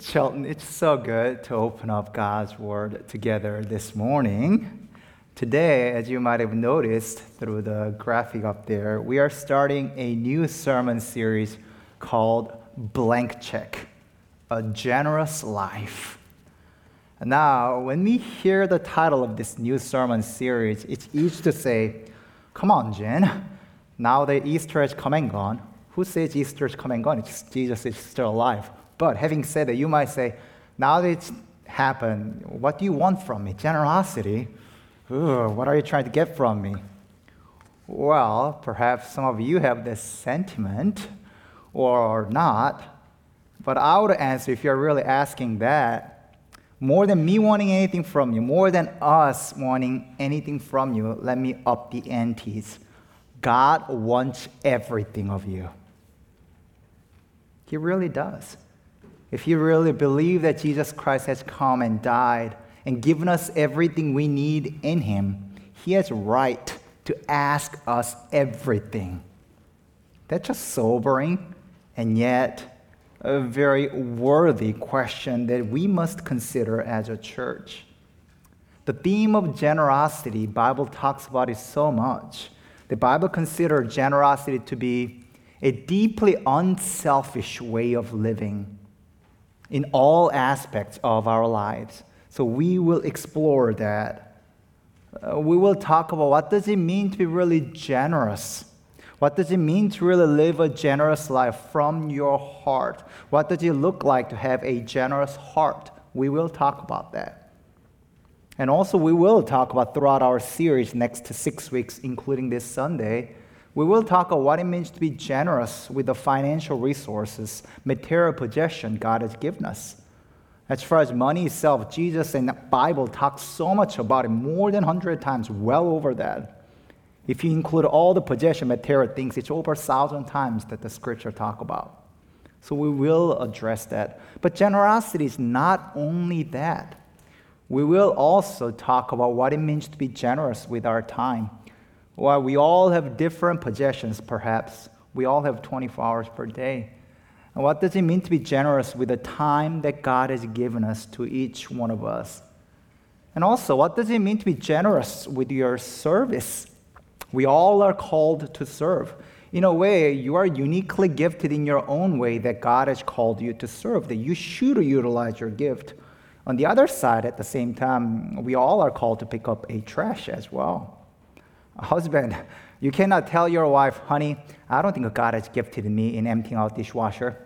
Shelton, it's so good to open up God's Word together this morning. Today, as you might have noticed through the graphic up there, we are starting a new sermon series called Blank Check A Generous Life. Now, when we hear the title of this new sermon series, it's easy to say, Come on, Jin, now that Easter has come and gone. Who says Easter has come and gone? It's Jesus is still alive. But having said that, you might say, now that it's happened, what do you want from me? Generosity? What are you trying to get from me? Well, perhaps some of you have this sentiment or not. But I would answer if you're really asking that, more than me wanting anything from you, more than us wanting anything from you, let me up the antes. God wants everything of you. He really does if you really believe that Jesus Christ has come and died and given us everything we need in him, he has right to ask us everything. That's just sobering and yet a very worthy question that we must consider as a church. The theme of generosity, Bible talks about it so much. The Bible considers generosity to be a deeply unselfish way of living in all aspects of our lives. So we will explore that. Uh, we will talk about what does it mean to be really generous? What does it mean to really live a generous life from your heart? What does it look like to have a generous heart? We will talk about that. And also, we will talk about throughout our series next six weeks, including this Sunday, we will talk about what it means to be generous with the financial resources, material possession God has given us. As far as money itself, Jesus in the Bible talks so much about it, more than 100 times, well over that. If you include all the possession material things, it's over a thousand times that the scripture talk about. So we will address that. But generosity is not only that. We will also talk about what it means to be generous with our time. While we all have different possessions, perhaps, we all have 24 hours per day. And what does it mean to be generous with the time that God has given us to each one of us? And also, what does it mean to be generous with your service? We all are called to serve. In a way, you are uniquely gifted in your own way that God has called you to serve, that you should utilize your gift. On the other side, at the same time, we all are called to pick up a trash as well husband, you cannot tell your wife, honey, I don't think God has gifted me in emptying out dishwasher.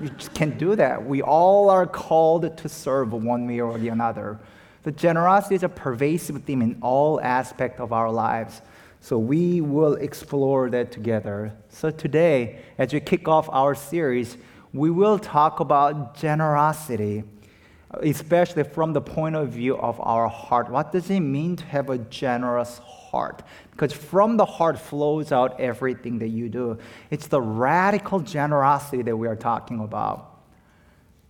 You just can't do that. We all are called to serve one way or the another. The generosity is a pervasive theme in all aspects of our lives. So we will explore that together. So today, as we kick off our series, we will talk about generosity, especially from the point of view of our heart. What does it mean to have a generous heart? because from the heart flows out everything that you do. It's the radical generosity that we are talking about.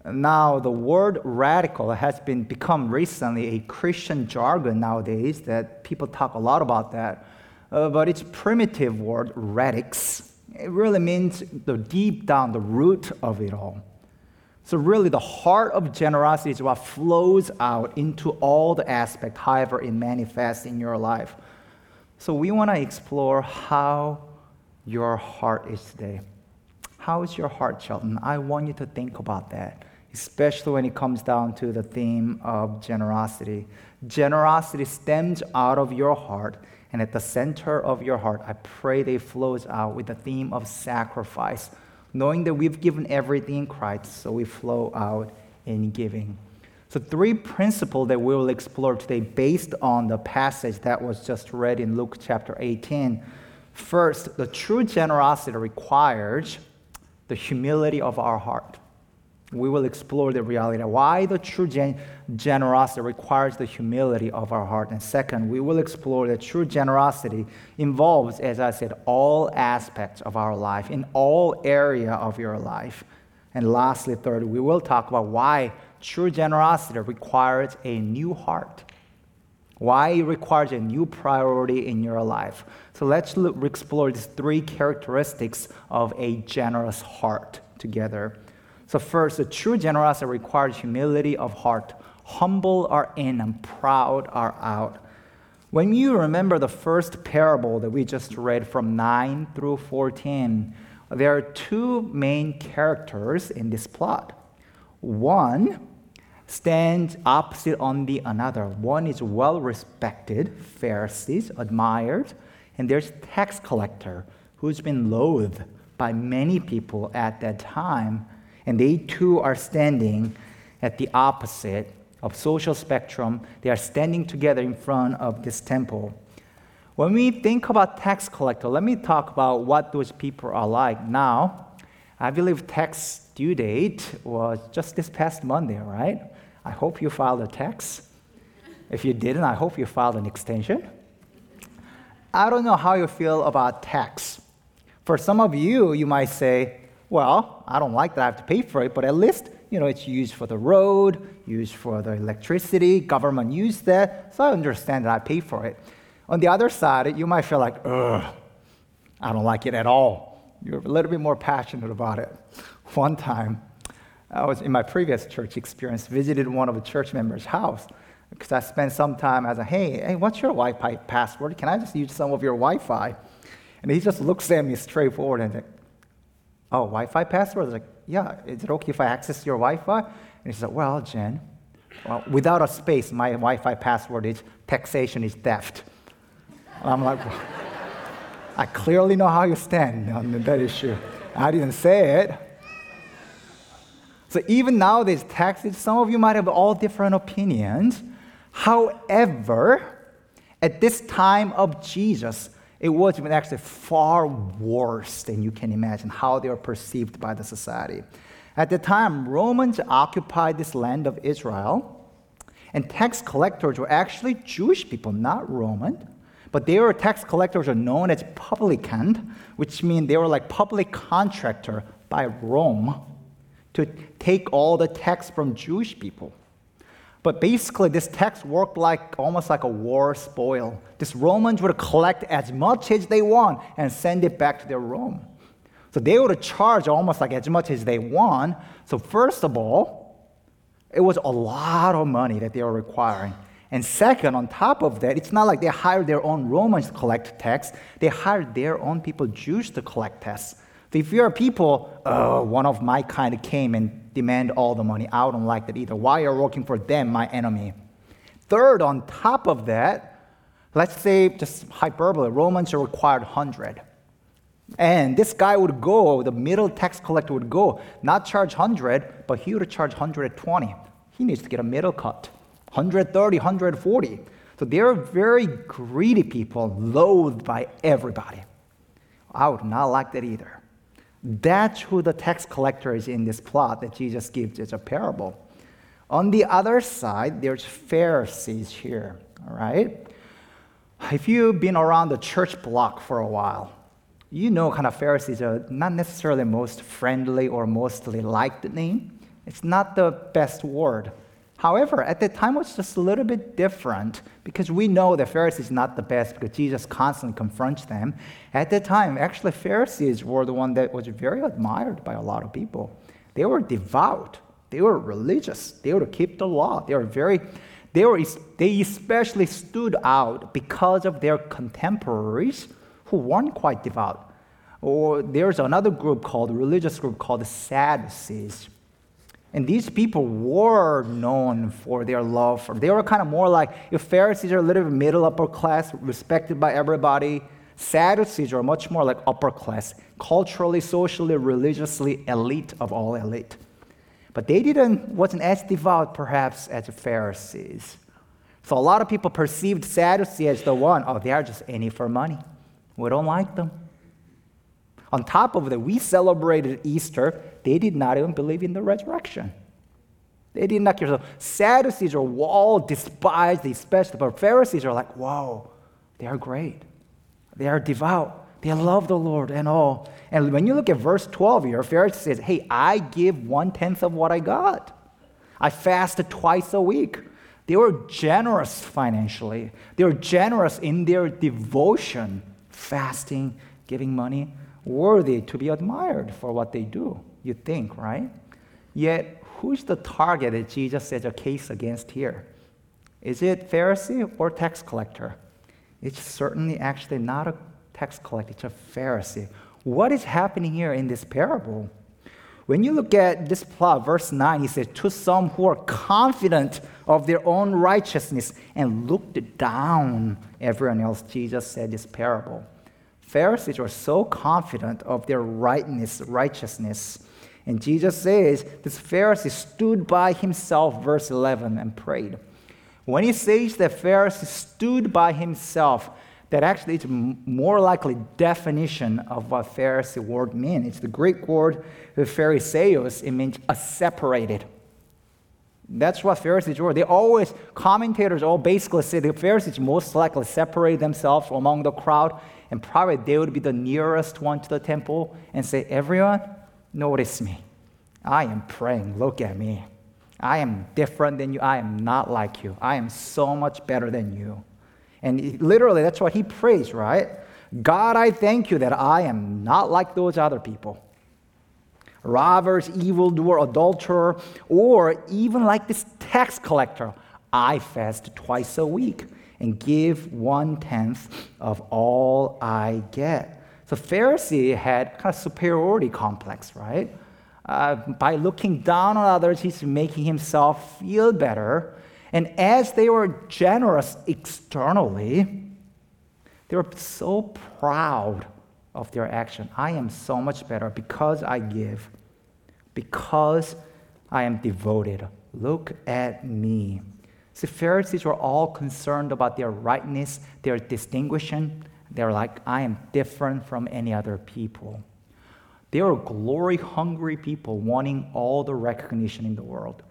Now, the word radical has been become recently a Christian jargon nowadays that people talk a lot about that. Uh, but it's primitive word, radix. It really means the deep down, the root of it all. So, really, the heart of generosity is what flows out into all the aspects, however, it manifests in your life. So we want to explore how your heart is today. How is your heart, Shelton? I want you to think about that, especially when it comes down to the theme of generosity. Generosity stems out of your heart, and at the center of your heart, I pray they flows out with the theme of sacrifice, knowing that we've given everything in Christ, so we flow out in giving. So, three principles that we will explore today based on the passage that was just read in Luke chapter 18. First, the true generosity requires the humility of our heart. We will explore the reality why the true gen- generosity requires the humility of our heart. And second, we will explore that true generosity involves, as I said, all aspects of our life, in all area of your life. And lastly, third, we will talk about why true generosity requires a new heart. Why it requires a new priority in your life. So let's look, explore these three characteristics of a generous heart together. So, first, a true generosity requires humility of heart. Humble are in and proud are out. When you remember the first parable that we just read from 9 through 14, there are two main characters in this plot. One stands opposite on the another. One is well respected, Pharisees, admired, and there's tax collector who's been loathed by many people at that time. And they too are standing at the opposite of social spectrum. They are standing together in front of this temple. When we think about tax collector, let me talk about what those people are like. Now, I believe tax due date was just this past Monday, right? I hope you filed a tax. If you didn't, I hope you filed an extension. I don't know how you feel about tax. For some of you, you might say, well, I don't like that I have to pay for it, but at least, you know, it's used for the road, used for the electricity, government used that, so I understand that I pay for it. On the other side, you might feel like, ugh, I don't like it at all. You're a little bit more passionate about it. One time, I was in my previous church experience, visited one of the church members' house because I spent some time as a, hey, hey, what's your Wi-Fi password? Can I just use some of your Wi-Fi? And he just looks at me straightforward and like, oh, Wi-Fi password? I was like, yeah, is it okay if I access your Wi-Fi? And he said, well, Jin, well, without a space, my Wi-Fi password is taxation is theft. And I'm like, well, I clearly know how you stand on that issue. I didn't say it. So even nowadays, taxes, some of you might have all different opinions. However, at this time of Jesus, it was actually far worse than you can imagine how they were perceived by the society. At the time, Romans occupied this land of Israel, and tax collectors were actually Jewish people, not Roman. But they were tax collectors are known as publican, which means they were like public contractor by Rome to take all the tax from Jewish people. But basically, this tax worked like almost like a war spoil. These Romans would collect as much as they want and send it back to their Rome. So they would charge almost like as much as they want. So first of all, it was a lot of money that they were requiring. And second, on top of that, it's not like they hired their own Romans to collect tax. They hired their own people, Jews, to collect tax. If you're a people, oh, one of my kind came and demand all the money, I don't like that either. Why are you working for them, my enemy? Third, on top of that, let's say, just hyperbole, Romans are required 100. And this guy would go, the middle tax collector would go, not charge 100, but he would charge 120. He needs to get a middle cut 130, 140. So they're very greedy people, loathed by everybody. I would not like that either. That's who the tax collector is in this plot that Jesus gives as a parable. On the other side, there's Pharisees here, all right? If you've been around the church block for a while, you know kind of Pharisees are not necessarily most friendly or mostly liked name. It's not the best word. However, at the time it was just a little bit different because we know the Pharisees not the best because Jesus constantly confronts them. At the time, actually, Pharisees were the one that was very admired by a lot of people. They were devout. They were religious. They would keep the law. They were very, they were, they especially stood out because of their contemporaries who weren't quite devout. Or there's another group called, religious group called the Sadducees. And these people were known for their love for. They were kind of more like if Pharisees are a little bit middle upper class, respected by everybody. Sadducees are much more like upper class, culturally, socially, religiously elite of all elite. But they didn't wasn't as devout perhaps as the Pharisees. So a lot of people perceived Sadducees as the one, oh, they are just it for money. We don't like them. On top of that, we celebrated Easter. They did not even believe in the resurrection. They did not care. So Sadducees are all despised, especially, but Pharisees are like, wow, they are great. They are devout. They love the Lord and all. And when you look at verse 12 here, Pharisee says, hey, I give one tenth of what I got. I fasted twice a week. They were generous financially. They were generous in their devotion, fasting, giving money worthy to be admired for what they do, you think, right? Yet, who's the target that Jesus says a case against here? Is it Pharisee or tax collector? It's certainly actually not a tax collector, it's a Pharisee. What is happening here in this parable? When you look at this plot, verse 9, he says, To some who are confident of their own righteousness and looked down everyone else, Jesus said this parable. Pharisees were so confident of their rightness, righteousness. And Jesus says, This Pharisee stood by himself, verse 11, and prayed. When he says that Pharisee stood by himself, that actually it's more likely definition of what Pharisee word means. It's the Greek word Phariseos. It means a separated. That's what Pharisees were. They always, commentators all basically say the Pharisees most likely separate themselves among the crowd, and probably they would be the nearest one to the temple and say, Everyone, notice me. I am praying. Look at me. I am different than you. I am not like you. I am so much better than you. And literally, that's what he prays, right? God, I thank you that I am not like those other people robbers, evildoer, adulterer, or even like this tax collector. I fast twice a week and give one tenth of all I get. So Pharisee had kind of superiority complex, right? Uh, by looking down on others, he's making himself feel better. And as they were generous externally, they were so proud of their action. I am so much better because I give, because I am devoted. Look at me. The Pharisees were all concerned about their rightness, their distinction. They're like, I am different from any other people. They were glory hungry people wanting all the recognition in the world.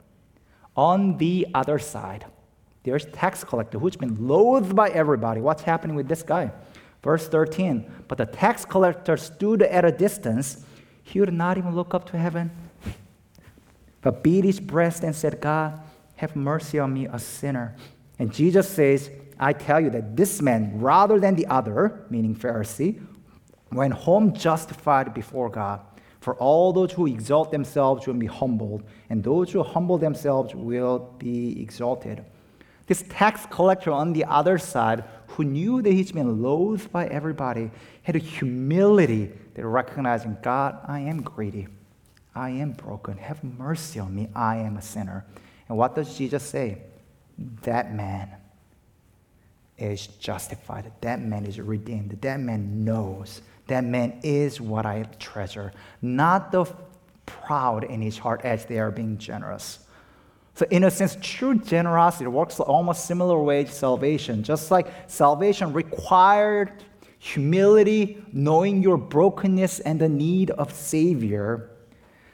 On the other side, there's tax collector who's been loathed by everybody. What's happening with this guy? Verse 13. But the tax collector stood at a distance. He would not even look up to heaven, but beat his breast and said, God, have mercy on me, a sinner. And Jesus says, I tell you that this man, rather than the other, meaning Pharisee, went home justified before God. For all those who exalt themselves will be humbled, and those who humble themselves will be exalted. This tax collector on the other side, who knew that he's been loathed by everybody, had a humility that recognizing God, I am greedy. I am broken. Have mercy on me. I am a sinner. And what does Jesus say? That man is justified. That man is redeemed. That man knows that man is what I treasure, not the proud in his heart as they are being generous. So, in a sense, true generosity works almost similar way to salvation. Just like salvation required humility, knowing your brokenness and the need of Savior,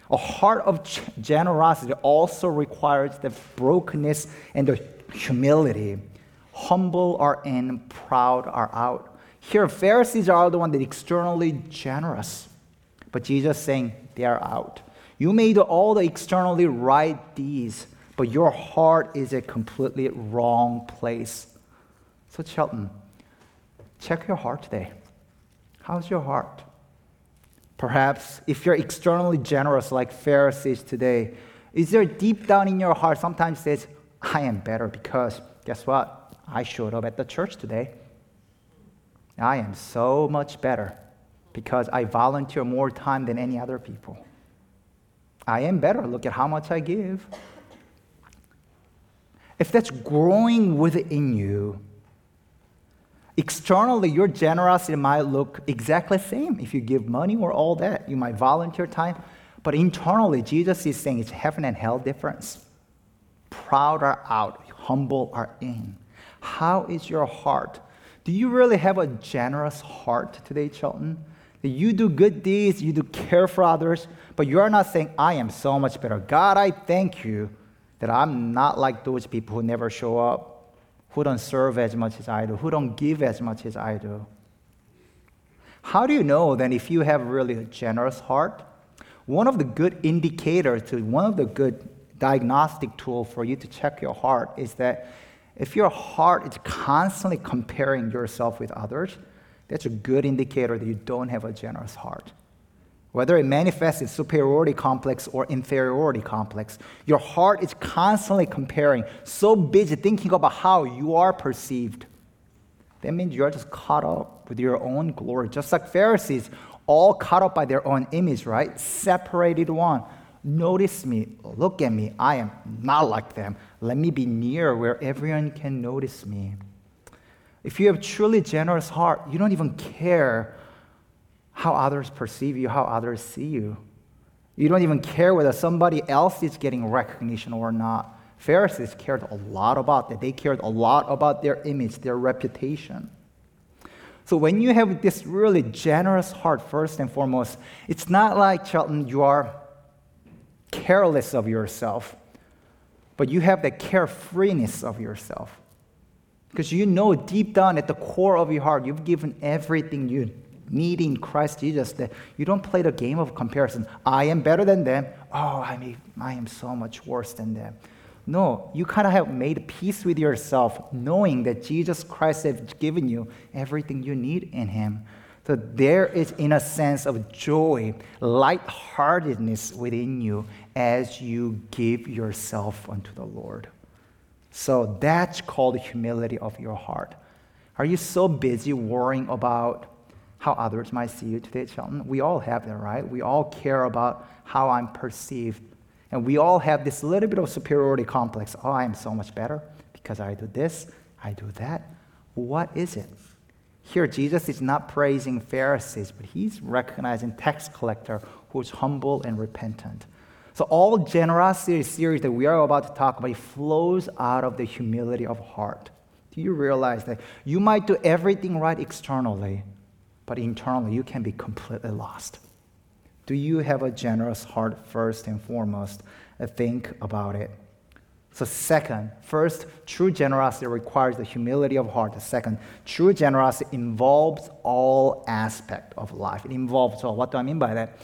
a heart of generosity also requires the brokenness and the humility. Humble are in, proud are out. Here, Pharisees are the one that externally generous, but Jesus saying they are out. You made all the externally right deeds, but your heart is a completely wrong place. So, Shelton, check your heart today. How's your heart? Perhaps if you're externally generous like Pharisees today, is there deep down in your heart sometimes says, I am better because guess what? I showed up at the church today. I am so much better because I volunteer more time than any other people. I am better. Look at how much I give. If that's growing within you, externally your generosity might look exactly the same if you give money or all that. You might volunteer time. But internally, Jesus is saying it's heaven and hell difference. Proud are out, humble are in. How is your heart? Do you really have a generous heart today, Shelton? That you do good deeds, you do care for others, but you are not saying, I am so much better. God, I thank you that I'm not like those people who never show up, who don't serve as much as I do, who don't give as much as I do. How do you know then if you have really a generous heart? One of the good indicators to one of the good diagnostic tool for you to check your heart is that if your heart is constantly comparing yourself with others, that's a good indicator that you don't have a generous heart. Whether it manifests in superiority complex or inferiority complex, your heart is constantly comparing, so busy thinking about how you are perceived. That means you're just caught up with your own glory, just like Pharisees, all caught up by their own image, right? Separated one. Notice me, look at me. I am not like them. Let me be near where everyone can notice me. If you have truly generous heart, you don't even care how others perceive you, how others see you. You don't even care whether somebody else is getting recognition or not. Pharisees cared a lot about that. They cared a lot about their image, their reputation. So when you have this really generous heart, first and foremost, it's not like, Charlton, you are careless of yourself, but you have the carefreeness of yourself. Because you know deep down at the core of your heart, you've given everything you need in Christ Jesus that you don't play the game of comparison. I am better than them. Oh, I mean, I am so much worse than them. No, you kind of have made peace with yourself, knowing that Jesus Christ has given you everything you need in Him. So there is, in a sense, of joy, lightheartedness within you as you give yourself unto the Lord. So that's called humility of your heart. Are you so busy worrying about how others might see you today, Shelton? We all have that, right? We all care about how I'm perceived. And we all have this little bit of superiority complex. Oh, I am so much better because I do this, I do that. What is it? Here, Jesus is not praising Pharisees, but he's recognizing tax collector who's humble and repentant. So all generosity series that we are about to talk about flows out of the humility of heart. Do you realize that you might do everything right externally, but internally you can be completely lost? Do you have a generous heart first and foremost? Think about it. So, second, first, true generosity requires the humility of heart. Second, true generosity involves all aspect of life. It involves all. What do I mean by that?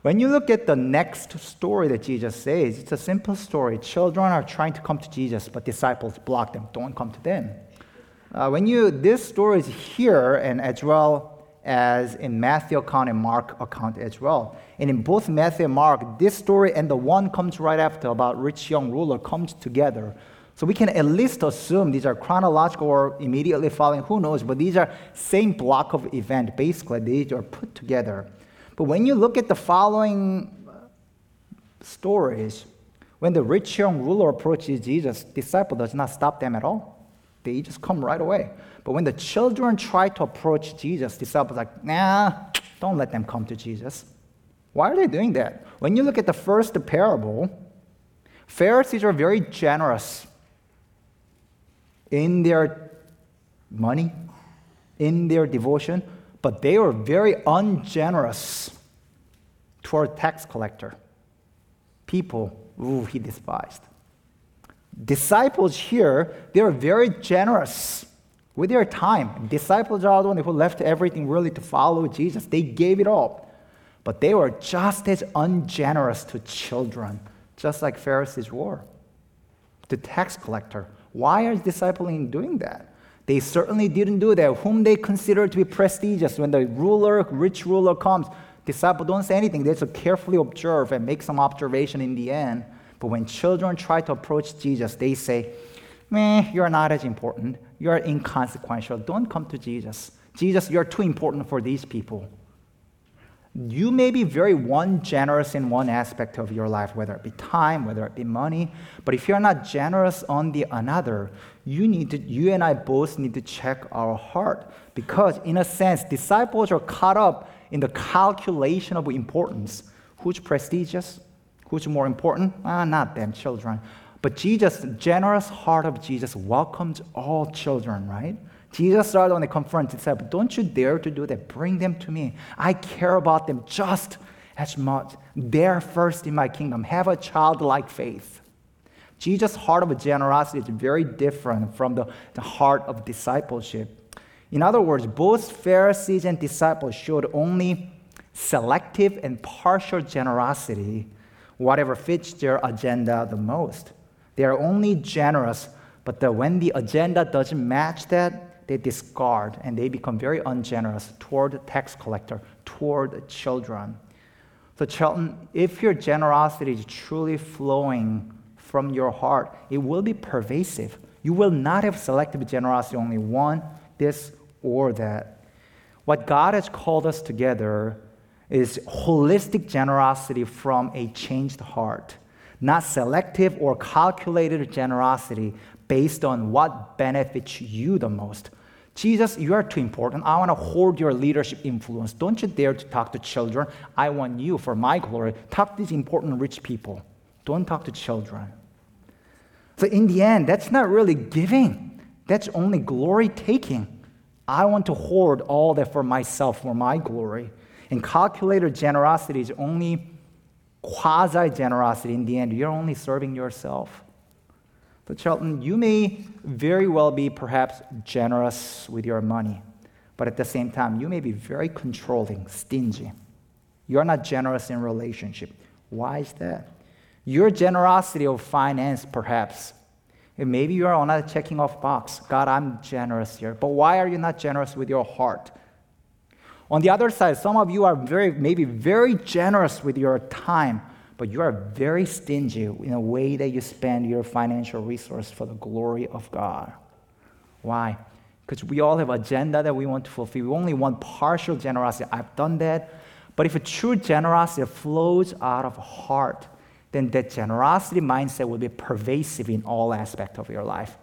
When you look at the next story that Jesus says, it's a simple story. Children are trying to come to Jesus, but disciples block them. Don't come to them. Uh, when you this story is here, and as well as in Matthew account and Mark account as well. And in both Matthew and Mark, this story and the one comes right after about rich young ruler comes together. So we can at least assume these are chronological or immediately following, who knows, but these are same block of event. Basically, these are put together. But when you look at the following stories, when the rich young ruler approaches Jesus, disciple does not stop them at all. They just come right away. But when the children try to approach Jesus, disciples are like, nah, don't let them come to Jesus. Why are they doing that? When you look at the first parable, Pharisees are very generous in their money, in their devotion, but they were very ungenerous toward tax collector. People, who he despised. Disciples here, they are very generous with their time. Disciples are the ones who left everything really to follow Jesus. They gave it all. But they were just as ungenerous to children, just like Pharisees were. The tax collector. Why are disciples doing that? They certainly didn't do that. Whom they consider to be prestigious, when the ruler, rich ruler comes, disciples don't say anything. They just carefully observe and make some observation in the end. But when children try to approach Jesus, they say, Meh, you're not as important. You're inconsequential. Don't come to Jesus. Jesus, you're too important for these people. You may be very one generous in one aspect of your life, whether it be time, whether it be money, but if you're not generous on the another, you need to you and I both need to check our heart because in a sense disciples are caught up in the calculation of importance. Who's prestigious? Who's more important? Ah, not them, children. But Jesus, generous heart of Jesus welcomes all children, right? Jesus started when they confronted said, don't you dare to do that. Bring them to me. I care about them just as much. They're first in my kingdom. Have a childlike faith. Jesus' heart of generosity is very different from the, the heart of discipleship. In other words, both Pharisees and disciples showed only selective and partial generosity, whatever fits their agenda the most. They are only generous, but the, when the agenda doesn't match that, they discard and they become very ungenerous toward the tax collector, toward children. So, Charlton, if your generosity is truly flowing from your heart, it will be pervasive. You will not have selective generosity, only one, this or that. What God has called us together is holistic generosity from a changed heart, not selective or calculated generosity based on what benefits you the most. Jesus, you are too important. I want to hold your leadership influence. Don't you dare to talk to children. I want you for my glory. Talk to these important rich people. Don't talk to children. So, in the end, that's not really giving, that's only glory taking. I want to hoard all that for myself, for my glory. And calculated generosity is only quasi generosity in the end. You're only serving yourself. But, Charlton, you may very well be perhaps generous with your money, but at the same time, you may be very controlling, stingy. You're not generous in relationship. Why is that? Your generosity of finance, perhaps, and maybe you are on a checking off box. God, I'm generous here. But why are you not generous with your heart? On the other side, some of you are very, maybe very generous with your time, but you are very stingy in the way that you spend your financial resource for the glory of God. Why? Because we all have agenda that we want to fulfill. We only want partial generosity. I've done that. But if a true generosity flows out of heart, then that generosity mindset will be pervasive in all aspects of your life.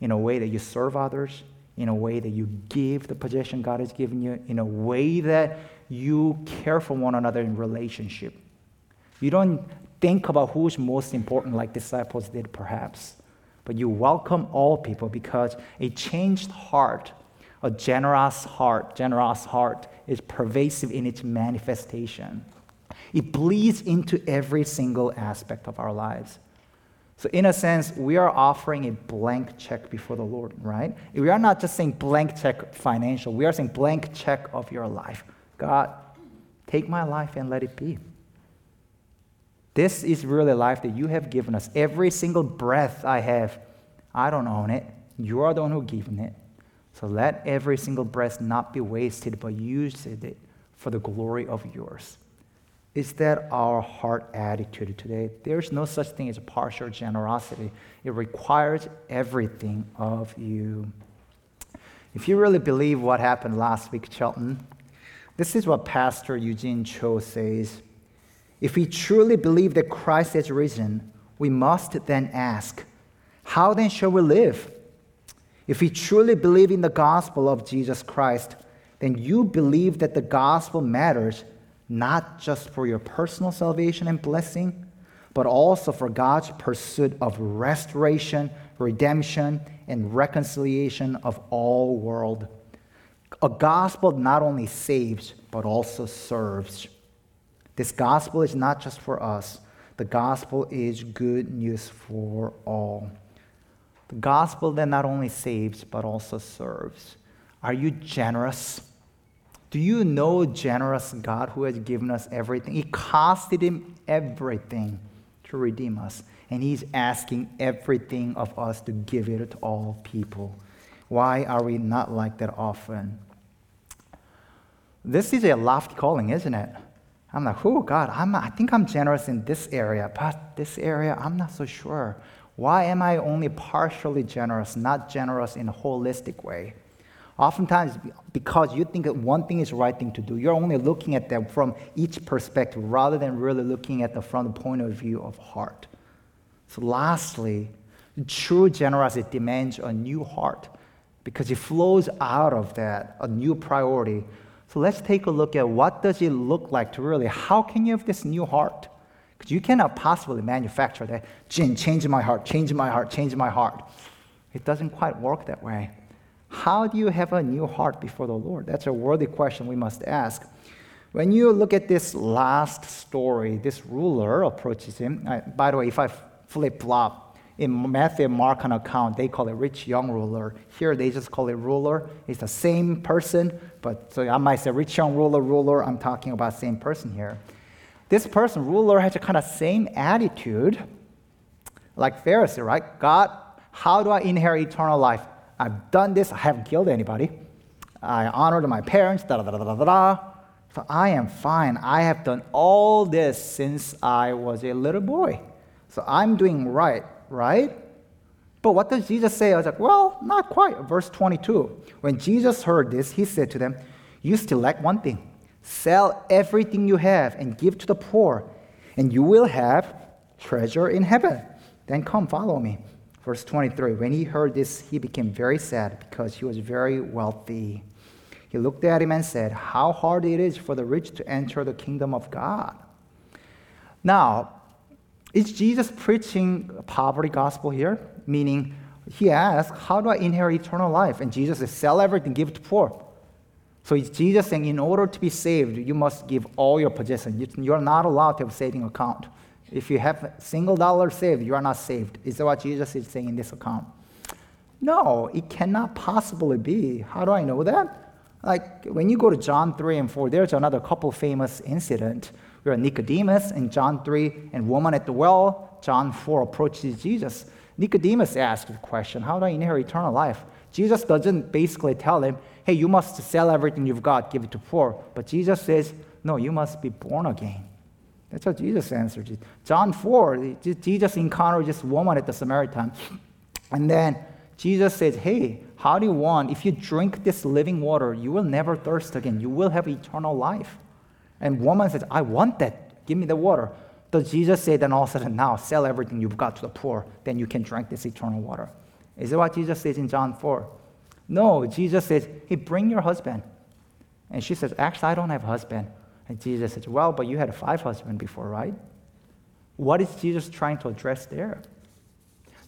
In a way that you serve others, in a way that you give the possession God has given you, in a way that you care for one another in relationship. You don't think about who's most important like disciples did, perhaps, but you welcome all people because a changed heart, a generous heart, generous heart is pervasive in its manifestation. It bleeds into every single aspect of our lives. So, in a sense, we are offering a blank check before the Lord, right? We are not just saying blank check financial, we are saying blank check of your life. God, take my life and let it be. This is really life that you have given us. Every single breath I have, I don't own it. You are the one who given it. So let every single breath not be wasted, but use it for the glory of yours. Is that our heart attitude today? There's no such thing as partial generosity. It requires everything of you. If you really believe what happened last week, Shelton, this is what Pastor Eugene Cho says. If we truly believe that Christ has risen, we must then ask, how then shall we live? If we truly believe in the gospel of Jesus Christ, then you believe that the gospel matters not just for your personal salvation and blessing, but also for God's pursuit of restoration, redemption, and reconciliation of all world. A gospel not only saves, but also serves. This gospel is not just for us, the gospel is good news for all. The gospel that not only saves, but also serves. Are you generous? Do you know generous God who has given us everything? It costed him everything to redeem us. And he's asking everything of us to give it to all people. Why are we not like that often? This is a lofty calling, isn't it? I'm like, oh, God, I'm, I think I'm generous in this area, but this area, I'm not so sure. Why am I only partially generous, not generous in a holistic way? Oftentimes, because you think that one thing is the right thing to do, you're only looking at them from each perspective rather than really looking at them from the point of view of heart. So, lastly, true generosity demands a new heart because it flows out of that, a new priority. So let's take a look at what does it look like to really, how can you have this new heart? Because you cannot possibly manufacture that, Jin, change my heart, change my heart, change my heart. It doesn't quite work that way. How do you have a new heart before the Lord? That's a worthy question we must ask. When you look at this last story, this ruler approaches him. By the way, if I flip flop, in Matthew and Mark on account, they call it rich young ruler. Here they just call it ruler. It's the same person, but so I might say rich young ruler, ruler. I'm talking about same person here. This person, ruler, has a kind of same attitude, like Pharisee, right? God, how do I inherit eternal life? I've done this, I haven't killed anybody. I honored my parents, da da da da da da. So I am fine. I have done all this since I was a little boy. So I'm doing right, right? But what does Jesus say? I was like, well, not quite. Verse 22. When Jesus heard this, he said to them, You still lack one thing. Sell everything you have and give to the poor, and you will have treasure in heaven. Then come, follow me. Verse 23 When he heard this, he became very sad because he was very wealthy. He looked at him and said, How hard it is for the rich to enter the kingdom of God. Now, is Jesus preaching a poverty gospel here? Meaning, he asked, How do I inherit eternal life? And Jesus says, Sell everything, give it to poor. So it's Jesus saying, In order to be saved, you must give all your possessions. You're not allowed to have a saving account. If you have a single dollar saved, you are not saved. Is that what Jesus is saying in this account? No, it cannot possibly be. How do I know that? Like when you go to John 3 and 4, there's another couple famous incident We where Nicodemus in John 3 and woman at the well, John 4 approaches Jesus. Nicodemus asks the question, How do I inherit eternal life? Jesus doesn't basically tell him, Hey, you must sell everything you've got, give it to poor. But Jesus says, No, you must be born again. That's what Jesus answered. John 4, Jesus encountered this woman at the Samaritan. And then Jesus says, Hey, how do you want? If you drink this living water, you will never thirst again. You will have eternal life. And woman says, I want that. Give me the water. Does Jesus say then all of a sudden, now sell everything you've got to the poor, then you can drink this eternal water? Is that what Jesus says in John 4? No, Jesus says, Hey, bring your husband. And she says, Actually, I don't have a husband. And Jesus says, Well, but you had five husbands before, right? What is Jesus trying to address there?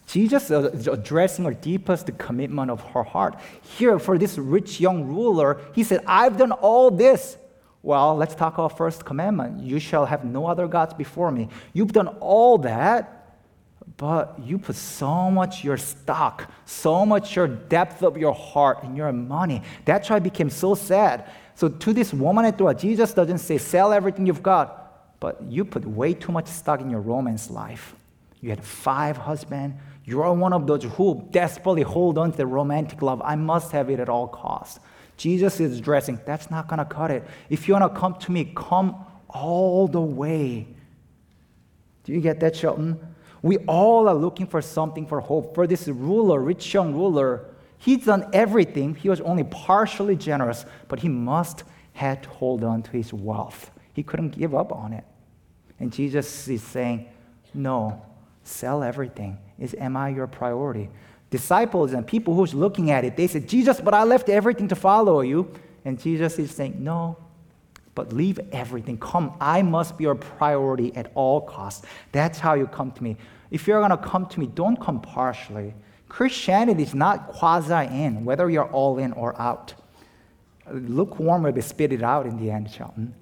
Jesus is addressing her deepest commitment of her heart. Here, for this rich young ruler, he said, I've done all this. Well, let's talk about first commandment. You shall have no other gods before me. You've done all that, but you put so much your stock, so much your depth of your heart and your money. That's why I became so sad. So to this woman at the well, Jesus doesn't say, sell everything you've got, but you put way too much stock in your romance life. You had five husbands. You are one of those who desperately hold on to the romantic love. I must have it at all costs. Jesus is addressing, that's not going to cut it. If you want to come to me, come all the way. Do you get that, Shelton? We all are looking for something for hope. For this ruler, rich young ruler, He's done everything. He was only partially generous, but he must had to hold on to his wealth. He couldn't give up on it. And Jesus is saying, No, sell everything. Is am I your priority? Disciples and people who's looking at it, they said, Jesus, but I left everything to follow you. And Jesus is saying, No, but leave everything. Come, I must be your priority at all costs. That's how you come to me. If you're gonna come to me, don't come partially. Christianity is not quasi in, whether you're all in or out. Lukewarm will be spitted out in the end, Shelton.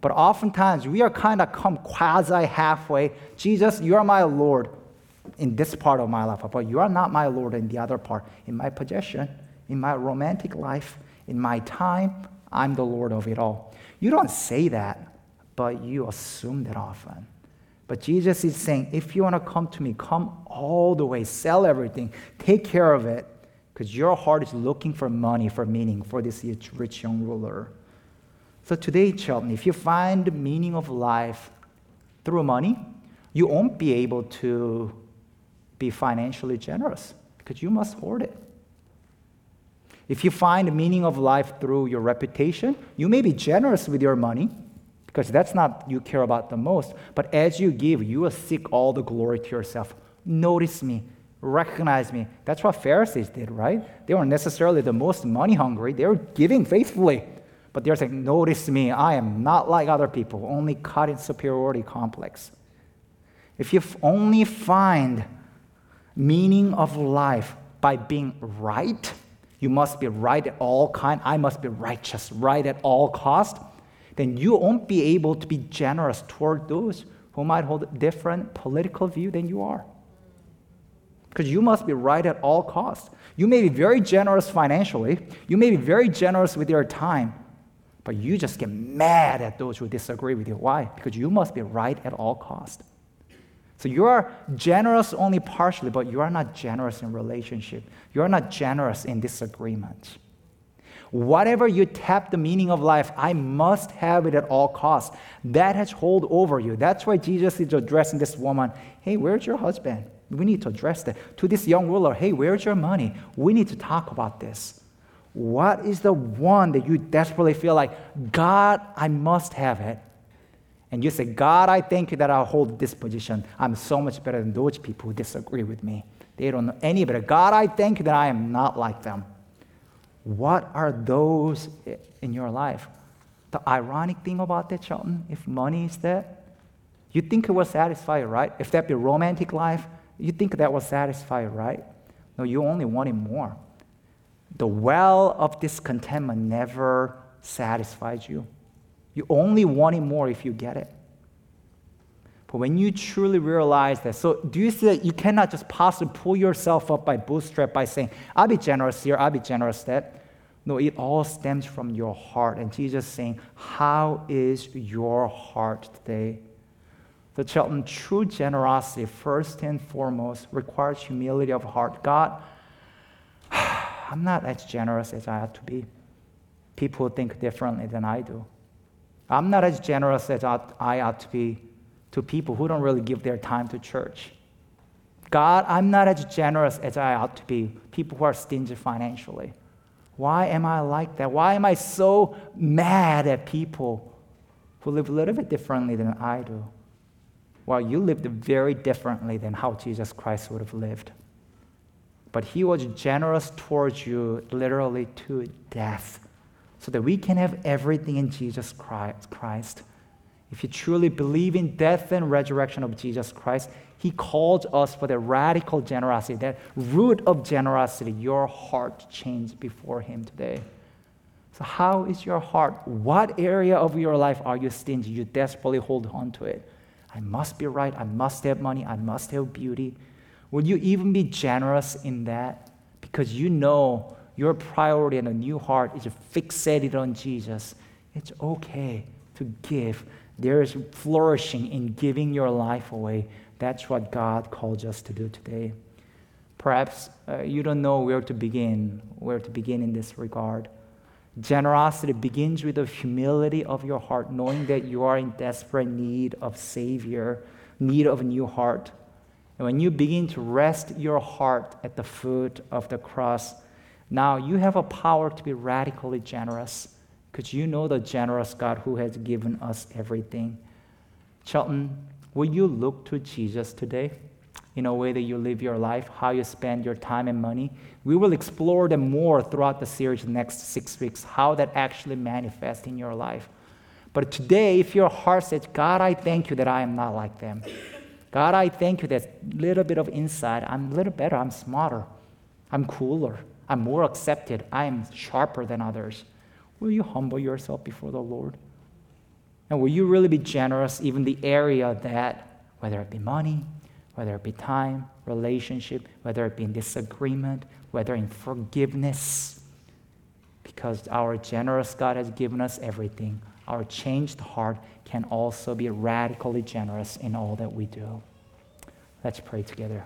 But oftentimes we are kind of come quasi halfway. Jesus, you are my Lord in this part of my life, but you are not my Lord in the other part. In my possession, in my romantic life, in my time, I'm the Lord of it all. You don't say that, but you assume that often. But Jesus is saying, if you want to come to me, come all the way, sell everything, take care of it, because your heart is looking for money, for meaning, for this rich young ruler. So today, children, if you find the meaning of life through money, you won't be able to be financially generous because you must hoard it. If you find the meaning of life through your reputation, you may be generous with your money, because that's not you care about the most. But as you give, you will seek all the glory to yourself. Notice me, recognize me. That's what Pharisees did, right? They weren't necessarily the most money hungry, they were giving faithfully. But they're saying, Notice me, I am not like other people, only caught in superiority complex. If you only find meaning of life by being right, you must be right at all kind. I must be righteous, right at all cost then you won't be able to be generous toward those who might hold a different political view than you are. Because you must be right at all costs. You may be very generous financially, you may be very generous with your time, but you just get mad at those who disagree with you. Why? Because you must be right at all costs. So you are generous only partially, but you are not generous in relationship. You are not generous in disagreement. Whatever you tap the meaning of life, I must have it at all costs. That has hold over you. That's why Jesus is addressing this woman. Hey, where's your husband? We need to address that. To this young ruler, hey, where's your money? We need to talk about this. What is the one that you desperately feel like, God, I must have it? And you say, God, I thank you that I hold this position. I'm so much better than those people who disagree with me. They don't know any better. God, I thank you that I am not like them. What are those in your life? The ironic thing about that, Shelton, if money is that, you think it will satisfy you, right? If that be romantic life, you think that will satisfy you, right? No, you only want it more. The well of discontentment never satisfies you. You only want it more if you get it. But when you truly realize that, so do you see that you cannot just possibly pull yourself up by bootstrap by saying, I'll be generous here, I'll be generous that. No, it all stems from your heart. And Jesus saying, How is your heart today? The Shelton true generosity, first and foremost, requires humility of heart. God, I'm not as generous as I ought to be. People think differently than I do. I'm not as generous as I ought to be to people who don't really give their time to church. God, I'm not as generous as I ought to be, people who are stingy financially. Why am I like that? Why am I so mad at people who live a little bit differently than I do? Well, you lived very differently than how Jesus Christ would have lived. But he was generous towards you literally to death so that we can have everything in Jesus Christ. If you truly believe in death and resurrection of Jesus Christ, he called us for the radical generosity, that root of generosity, your heart changed before him today. So, how is your heart? What area of your life are you stingy? You desperately hold on to it. I must be right. I must have money. I must have beauty. Would you even be generous in that? Because you know your priority and a new heart is fixated on Jesus, it's okay to give. There is flourishing in giving your life away. That's what God calls us to do today. Perhaps uh, you don't know where to begin, where to begin in this regard. Generosity begins with the humility of your heart, knowing that you are in desperate need of Savior, need of a new heart. And when you begin to rest your heart at the foot of the cross, now you have a power to be radically generous because you know the generous God who has given us everything. Shelton, will you look to Jesus today in a way that you live your life, how you spend your time and money? We will explore them more throughout the series the next six weeks, how that actually manifests in your life. But today, if your heart says, God, I thank you that I am not like them. God, I thank you that little bit of insight, I'm a little better, I'm smarter, I'm cooler. I'm more accepted. I am sharper than others. Will you humble yourself before the Lord? And will you really be generous, even the area that, whether it be money, whether it be time, relationship, whether it be in disagreement, whether in forgiveness, because our generous God has given us everything. Our changed heart can also be radically generous in all that we do. Let's pray together.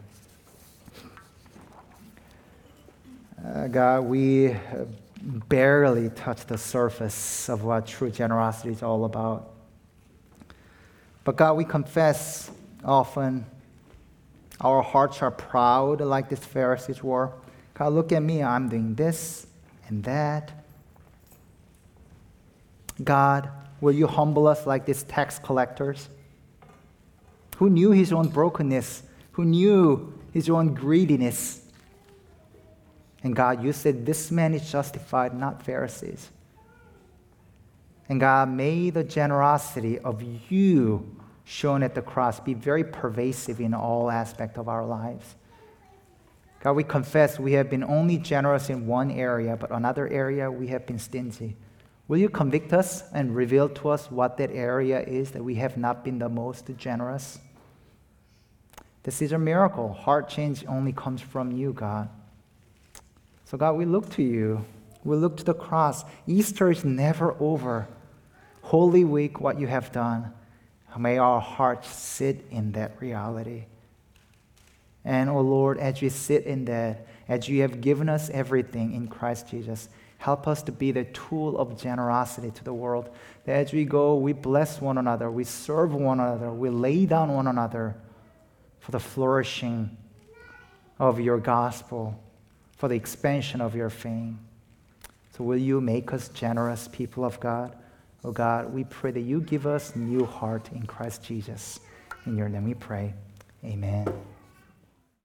Uh, God, we barely touch the surface of what true generosity is all about. But God, we confess often our hearts are proud like these Pharisees were. God, look at me, I'm doing this and that. God, will you humble us like these tax collectors? Who knew his own brokenness? Who knew his own greediness? And God, you said this man is justified, not Pharisees. And God, may the generosity of you shown at the cross be very pervasive in all aspects of our lives. God, we confess we have been only generous in one area, but another area we have been stingy. Will you convict us and reveal to us what that area is that we have not been the most generous? This is a miracle. Heart change only comes from you, God. So, God, we look to you. We look to the cross. Easter is never over. Holy Week, what you have done. May our hearts sit in that reality. And, oh Lord, as we sit in that, as you have given us everything in Christ Jesus, Help us to be the tool of generosity to the world. That as we go, we bless one another, we serve one another, we lay down one another for the flourishing of your gospel, for the expansion of your fame. So, will you make us generous people of God? Oh God, we pray that you give us new heart in Christ Jesus. In your name we pray. Amen.